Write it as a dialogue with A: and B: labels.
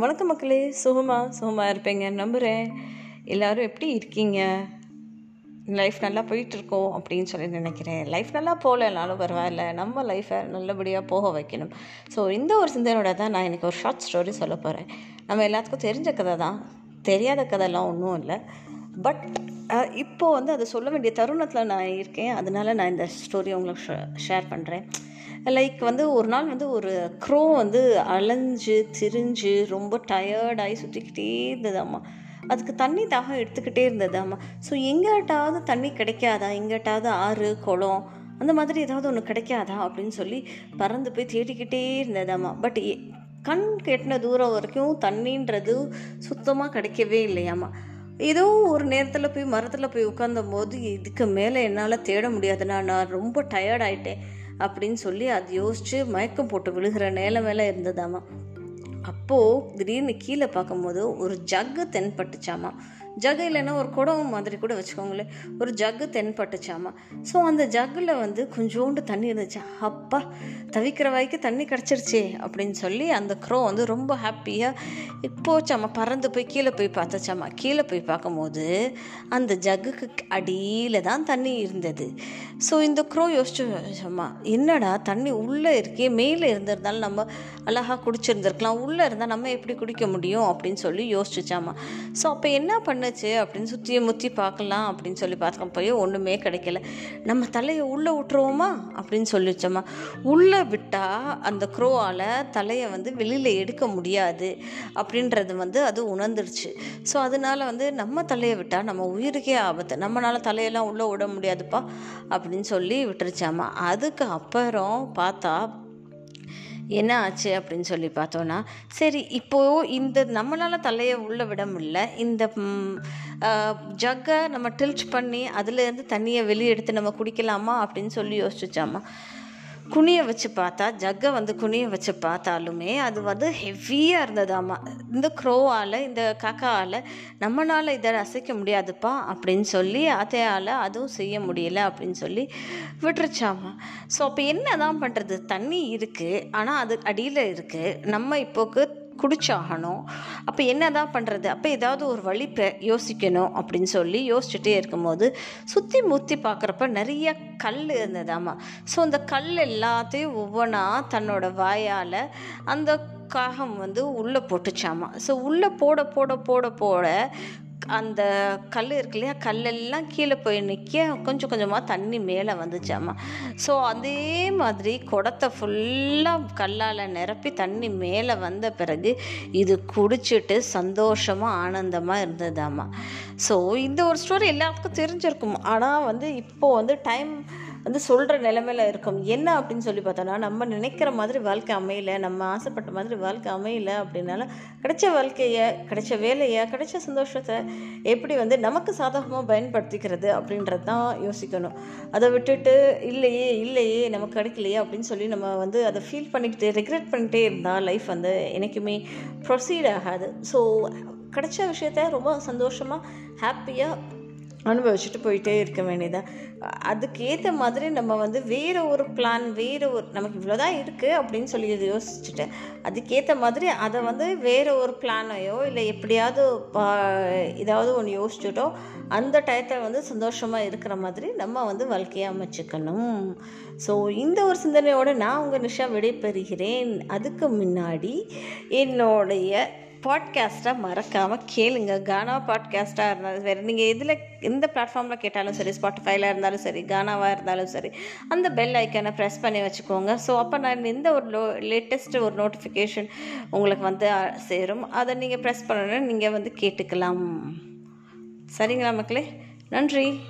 A: வணக்கம் மக்களே. சுகமாக சுகமாக இருப்பேங்க. நம்புகிறேன் எல்லோரும் எப்படி இருக்கீங்க? லைஃப் நல்லா போயிட்டுருக்கோம் அப்படின்னு சொல்லி நினைக்கிறேன். லைஃப் நல்லா போகலனாலும் பரவாயில்ல. நம்ம லைஃப்பை நல்லபடியாக போக வைக்கணும். ஸோ இந்த ஒரு சிந்தனையோட தான் நான் எனக்கு ஒரு ஷார்ட் ஸ்டோரி சொல்ல போகிறேன் நம்ம எல்லாத்துக்கும் தெரிஞ்ச கதை தான். தெரியாத கதைலாம் ஒன்றும் இல்லை. பட் இப்போது வந்து அதை சொல்ல வேண்டிய தருணத்தில் நான் இருக்கேன். அதனால நான் இந்த ஸ்டோரி உங்களுக்கு ஷேர் பண்ணுறேன் லைக் வந்து ஒரு நாள் வந்து ஒரு க்ரோ வந்து அலைஞ்சு திரிஞ்சு ரொம்ப டயர்டாகி சுற்றிக்கிட்டே இருந்ததாம்மா. அதுக்கு தண்ணி தாகம் எடுத்துக்கிட்டே இருந்ததாம்மா. ஸோ எங்கிட்டாவது தண்ணி கிடைக்காதா? எங்கிட்டாவது ஆறு குளம் அந்த மாதிரி ஏதாவது ஒன்று கிடைக்காதா? அப்படின்னு சொல்லி பறந்து போய் தேடிக்கிட்டே இருந்ததாம்மா. பட் கண் கெட்டின தூரம் வரைக்கும் தண்ணின்றது சுத்தமாக கிடைக்கவே இல்லையாம்மா. ஏதோ ஒரு நேரத்தில் போய் மரத்தில் போய் உட்காந்தம் போது இதுக்கு மேலே என்னால் தேட முடியாது நான் ரொம்ப டயர்ட் ஆகிட்டேன் அப்படின்னு சொல்லி அது யோசித்து மயக்கம் போட்டு விழுகிற நேரம் வேலை இருந்ததாமா. அப்போது திடீர்னு கீழே பார்க்கும்போது ஒரு ஜக்கு தென்பட்டுச்சாமா? ஜக்கு இல்லைன்னா ஒரு குடம் மாதிரி கூட வச்சுக்கோங்களேன். ஒரு ஜக்கு தென்பட்டுச்சாமா? ஸோ அந்த ஜக்கில் வந்து கொஞ்சோண்டு தண்ணி இருந்துச்சு. அப்பா தவிக்கிற வாய்க்கு தண்ணி கிடச்சிருச்சே அப்படின்னு சொல்லி அந்த க்ரோ வந்து ரொம்ப ஹாப்பியாக போச்சாமா? பறந்து போய் கீழே போய் பார்த்துச்சாமா? கீழே போய் பார்க்கும்போது அந்த ஜக்குக்கு அடியில் தான் தண்ணி இருந்தது. ஸோ இந்த க்ரோ யோசிச்சோம்மா என்னடா தண்ணி உள்ளே இருக்கே மேலே இருந்திருந்தாலும் நம்ம அழகாக குடிச்சிருந்துருக்கலாம். உள்ளே உள்ளே இருந்தால் நம்ம எப்படி குடிக்க முடியும் அப்படின்னு சொல்லி யோசிச்சுச்சாமா. ஸோ அப்போ என்ன பண்ணுச்சு அப்படின்னு சுற்றி முற்றி பார்க்கலாம் அப்படின்னு சொல்லி பார்த்துக்க போய் ஒன்றுமே கிடைக்கல. நம்ம தலையை உள்ளே விட்டுருவோமா அப்படின்னு சொல்லிச்சோம்மா உள்ளே விட்டால் அந்த க்ரோவால் தலையை வந்து வெளியில் எடுக்க முடியாது அப்படின்றது வந்து அது உணர்ந்துருச்சு. ஸோ அதனால் வந்து நம்ம தலையை விட்டால் நம்ம உயிருக்கே ஆபத்து. நம்மளால் தலையெல்லாம் உள்ளே விட முடியாதுப்பா அப்படின்னு சொல்லி விட்டுருச்சாமா. அதுக்கு அப்புறம் பார்த்தா என்ன ஆச்சு அப்படின்னு சொல்லி பார்த்தோன்னா சரி இப்போது இந்த நம்மளால் தலையை உள்ளே விட முடியல. இந்த ஜக்கை நம்ம டில்ச் பண்ணி அதுலேருந்து தண்ணியை வெளியே எடுத்து நம்ம குடிக்கலாமா அப்படின்னு சொல்லி யோசிச்சுச்சாமா குனிய வச்சு பார்த்தா ஜக்கை வந்து குனிய வச்சு பார்த்தாலுமே அது வந்து ஹெவியாக இருந்ததாம்மா இந்த க்ரோவால் இந்த காக்காவால் நம்மளால் இதை அசைக்க முடியாதுப்பா அப்படின்னு சொல்லி அதையால் அதுவும் செய்ய முடியல அப்படின்னு சொல்லி விட்டுருச்சாமா. ஸோ அப்போ என்ன தான் பண்ணுறது தண்ணி இருக்குது ஆனால் அது அடியில் இருக்குது நம்ம இப்போக்கு குடிச்சாகணும். அப்போ என்ன தான் பண்ணுறது அப்போ ஏதாவது ஒரு வழி யோசிக்கணும் அப்படின்னு சொல்லி யோசிச்சுட்டே இருக்கும்போது சுற்றி முற்றி பார்க்குறப்ப நிறைய கல் இருந்ததாமா? ஸோ அந்த கல் எல்லாத்தையும் ஒவ்வொன்றா தன்னோட வாயால் அந்த காகம் வந்து உள்ளே போட்டுச்சாமா? ஸோ உள்ளே போட போட போட போட அந்த கல் இருக்கு இல்லையா? கல்லெல்லாம் கீழே போய் நிற்க கொஞ்சம் கொஞ்சமாக தண்ணி மேலே வந்துச்சாமா ஸோ அதே மாதிரி குடத்தை ஃபுல்லாக கல்லால் நிரப்பி தண்ணி மேலே வந்த பிறகு இது குடிச்சிட்டு சந்தோஷமாக ஆனந்தமாக இருந்ததாமா ஸோ இந்த ஒரு ஸ்டோரி எல்லாத்துக்கும் தெரிஞ்சிருக்கும். ஆனால் வந்து இப்போது வந்து டைம் வந்து சொல்கிற நிலமையில இருக்கும். என்ன அப்படின்னு சொல்லி பார்த்தோன்னா நம்ம நினைக்கிற மாதிரி வாழ்க்கை அமையல நம்ம ஆசைப்பட்ட மாதிரி வாழ்க்கை அமையல அப்படின்னால கிடைச்ச வாழ்க்கையை கிடைச்ச வேலையை கிடைச்ச சந்தோஷத்தை எப்படி வந்து நமக்கு சாதகமாக பயன்படுத்திக்கிறது அப்படின்றது தான் யோசிக்கணும். அதை விட்டுட்டு இல்லையே இல்லையே நமக்கு கிடைக்கலையே அப்படின்னு சொல்லி நம்ம வந்து அதை ஃபீல் பண்ணிக்கிட்டு ரெக்ரெட் பண்ணிகிட்டே இருந்தால் லைஃப் வந்து என்றைக்குமே ப்ரொசீட் ஆகாது. ஸோ கிடைச்ச விஷயத்த ரொம்ப சந்தோஷமாக ஹாப்பியாக அனுபவிச்சுட்டு போயிட்டே இருக்க வேண்டியதான் அதுக்கேற்ற மாதிரி நம்ம வந்து வேறு ஒரு பிளான் வேறு ஒரு நமக்கு இவ்வளோதான் இருக்குது அப்படின்னு சொல்லி இது யோசிச்சுட்டேன் அதுக்கேற்ற மாதிரி அதை வந்து வேறு ஒரு பிளானையோ இல்லை எப்படியாவது ஏதாவது ஒன்று யோசிச்சுட்டோ அந்த டயத்தை வந்து சந்தோஷமாக இருக்கிற மாதிரி நம்ம வந்து வாழ்க்கையை அமைச்சுக்கணும். ஸோ இந்த ஒரு சிந்தனையோடு நான் உங்கள் நிஷா விடைபெறுகிறேன். அதுக்கு முன்னாடி என்னுடைய பாட்காஸ்ட்டை மறக்காமல் கேளுங்க. கானா பாட்காஸ்ட்டாக இருந்தாலும் சரி நீங்கள் இதில் எந்த பிளாட்ஃபார்மில் கேட்டாலும் சரி ஸ்பாட்டிஃபைல இருந்தாலும் சரி கானாவாக இருந்தாலும் சரி அந்த பெல் ஐக்கனை ப்ரெஸ் பண்ணி வச்சுக்கோங்க. ஸோ அப்போ நான் எந்த ஒரு லோ லேட்டஸ்ட்டு ஒரு நோட்டிஃபிகேஷன் உங்களுக்கு வந்து சேரும் அதை நீங்கள் ப்ரெஸ் பண்ணணுன்னு நீங்கள் வந்து கேட்டுக்கலாம். சரிங்களா மக்களே? நன்றி.